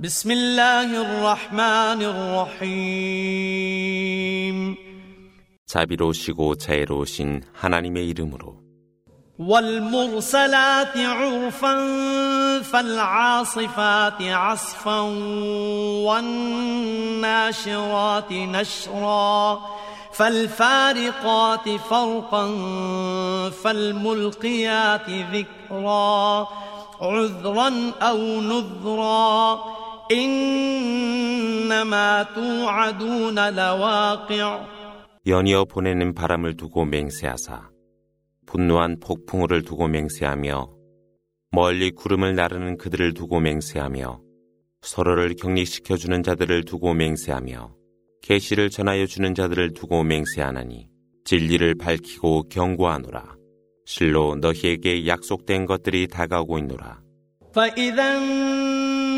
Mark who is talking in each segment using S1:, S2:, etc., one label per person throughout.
S1: بسم الله الرحمن الرحيم
S2: 자비로우시고 자애로우신 하나님의 이름으로
S1: والمرسلات عرفا فالعاصفات عصفا والناشرات نشرا فالفارقات فرقا فالملقيات ذكرا عذرا او نذرا انما توعدون لواقع
S2: 연이어 보내는 바람을 두고 맹세하사 분노한 폭풍우를 두고 맹세하며 멀리 구름을 나르는 그들을 두고 맹세하며 서로를 격리시켜 주는 자들을 두고 맹세하며 계시를 전하여 주는 자들을 두고 맹세하나니 진리를 밝히고 경고하노라. 실로 너희에게 약속된 것들이 다가오고 있노라.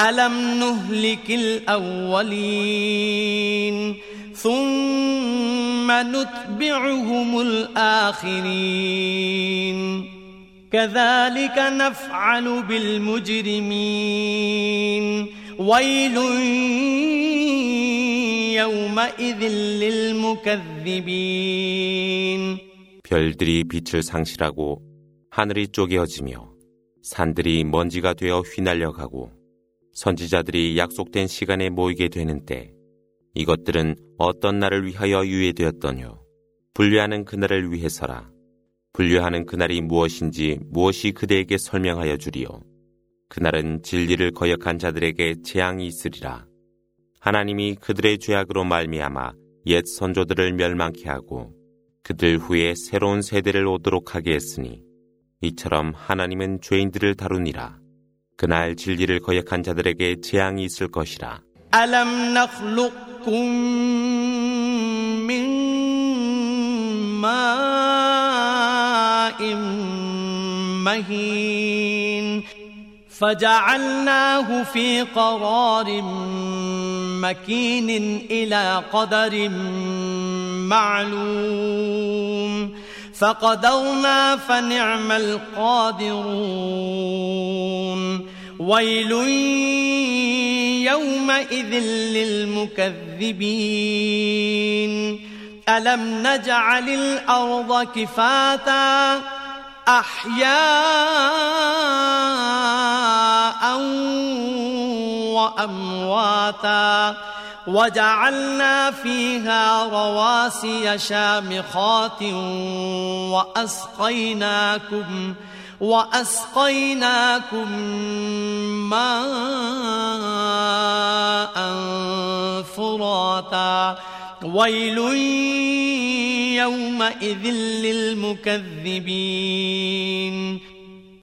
S1: ألم نهلك الأولين ثم نتبعهم الآخرين كذلك نفعل بالمجرمين ويل يومئذ للمكذبين
S2: 별들이 빛을 상실하고 하늘이 쪼개어지며 산들이 먼지가 되어 휘날려가고 선지자들이 약속된 시간에 모이게 되는 때 이것들은 어떤 날을 위하여 유예되었더뇨? 분류하는 그날을 위해서라. 분류하는 그날이 무엇인지 무엇이 그대에게 설명하여 주리요? 그날은 진리를 거역한 자들에게 재앙이 있으리라. 하나님이 그들의 죄악으로 말미암아 옛 선조들을 멸망케 하고 그들 후에 새로운 세대를 오도록 하게 했으니 이처럼 하나님은 죄인들을 다루니라. 그날 진리를 거역한 자들에게 재앙이 있을 것이라.
S1: ألم نخلقكم من ماء مهين فجعلناه في قرار مكين إلى قدر معلوم فقدرنا فنعم القادرون ويل يومئذ للمكذبين. ألم نجعل الأرض كفاتا أحياء وأمواتا وجعلنا فيها رواسي شامخات وأسقيناكم وأسقيناكم ماء فراتا ويل يومئذ للمكذبين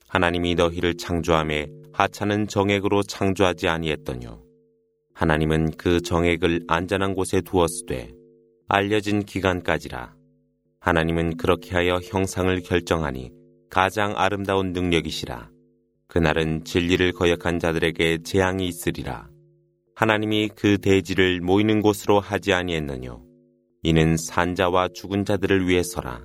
S2: 하나님이 너희를 창조함에 하찮은 정액으로 창조하지 아니했더뇨. 하나님은 그 정액을 안전한 곳에 두었으되 알려진 기간까지라. 하나님은 그렇게 하여 형상을 결정하니 가장 아름다운 능력이시라. 그날은 진리를 거역한 자들에게 재앙이 있으리라. 하나님이 그 대지를 모이는 곳으로 하지 아니했느뇨. 이는 산자와 죽은 자들을 위해서라.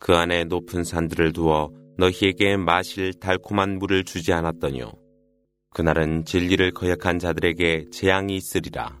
S2: 그 안에 높은 산들을 두어 너희에게 마실 달콤한 물을 주지 않았더뇨. 그날은 진리를 거역한 자들에게 재앙이 있으리라.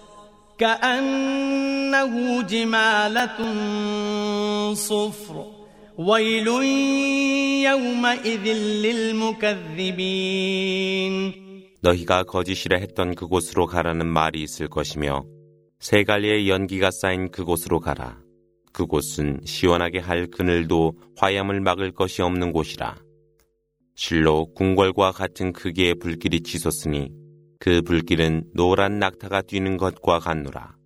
S1: كأنه جمالة صفر ويل يومئذ للمكذبين
S2: 너희가 거짓이라 했던 그곳으로 가라는 말이 있을 것이며 세 갈래의 연기가 쌓인 그곳으로 가라. 그곳은 시원하게 할 그늘도 화염을 막을 것이 없는 곳이라. 실로 궁궐과 같은 크기의 불길이 치솟으니 그 불길은 노란 낙타가 뛰는 것과 같노라.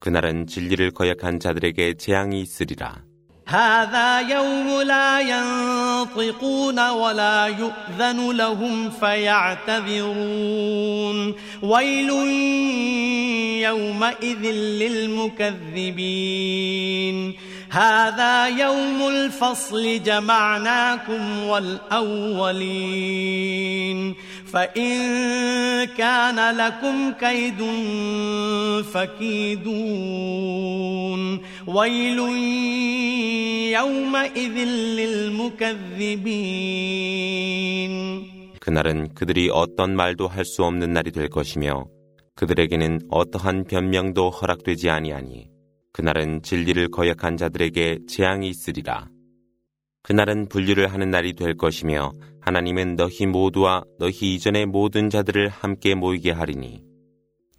S2: 그날은 진리를 거역한 자들에게 재앙이 있으리라.
S1: هذا يوم لا ينطقون ولا يؤذن لهم فيعتذرون ويل يومئذ للمكذبين هذا يوم الفصل جمعناكم والأولين فإن كان لكم كيد فكيدون ويل يومئذ للمكذبين
S2: 그날은 그들이 어떤 말도 할 수 없는 날이 될 것이며 그들에게는 어떠한 변명도 허락되지 아니하니 그날은 진리를 거역한 자들에게 재앙이 있으리라. 그날은 분류를 하는 날이 될 것이며 하나님은 너희 모두와 너희 이전의 모든 자들을 함께 모이게 하리니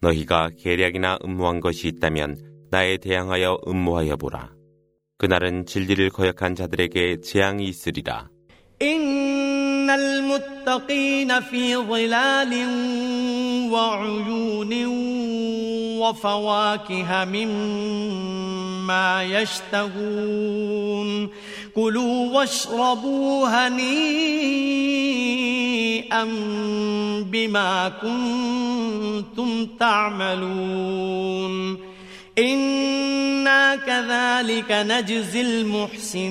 S2: 너희가 계략이나 음모한 것이 있다면 나에 대항하여 음모하여 보라. 그날은 진리를 거역한 자들에게 재앙이 있으리라.
S1: إن المتقين في ظلال وعيون وفواكه مما يشتهون. كلوا واشربوا هنيئا بما كنتم تعملون. إنا كذلك نجزي المحسنين.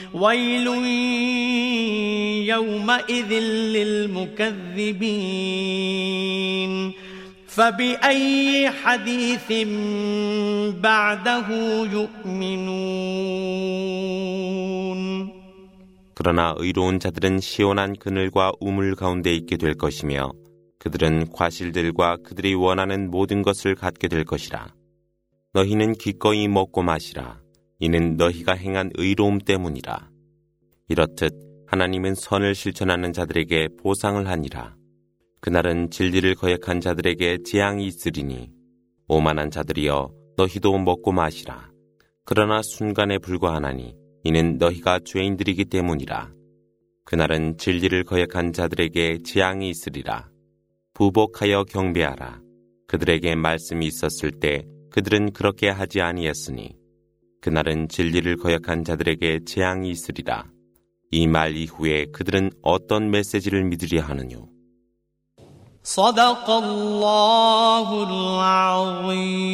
S1: ويل يومئذ للمكذبين فبأي حديث بعده يؤمنون
S2: 그러나 의로운 자들은 시원한 그늘과 우물 가운데 있게 될 것이며 그들은 과실들과 그들이 원하는 모든 것을 갖게 될 것이라. 너희는 기꺼이 먹고 마시라. 이는 너희가 행한 의로움 때문이라. 이렇듯 하나님은 선을 실천하는 자들에게 보상을 하니라. 그날은 진리를 거역한 자들에게 재앙이 있으리니 오만한 자들이여 너희도 먹고 마시라. 그러나 순간에 불과하나니 이는 너희가 죄인들이기 때문이라. 그날은 진리를 거역한 자들에게 재앙이 있으리라. 부복하여 경배하라. 그들에게 말씀이 있었을 때 그들은 그렇게 하지 아니했으니 그날은 진리를 거역한 자들에게 재앙이 있으리라. 이 말 이후에 그들은 어떤 메시지를 믿으려 하느뇨.
S1: صدق الله العظيم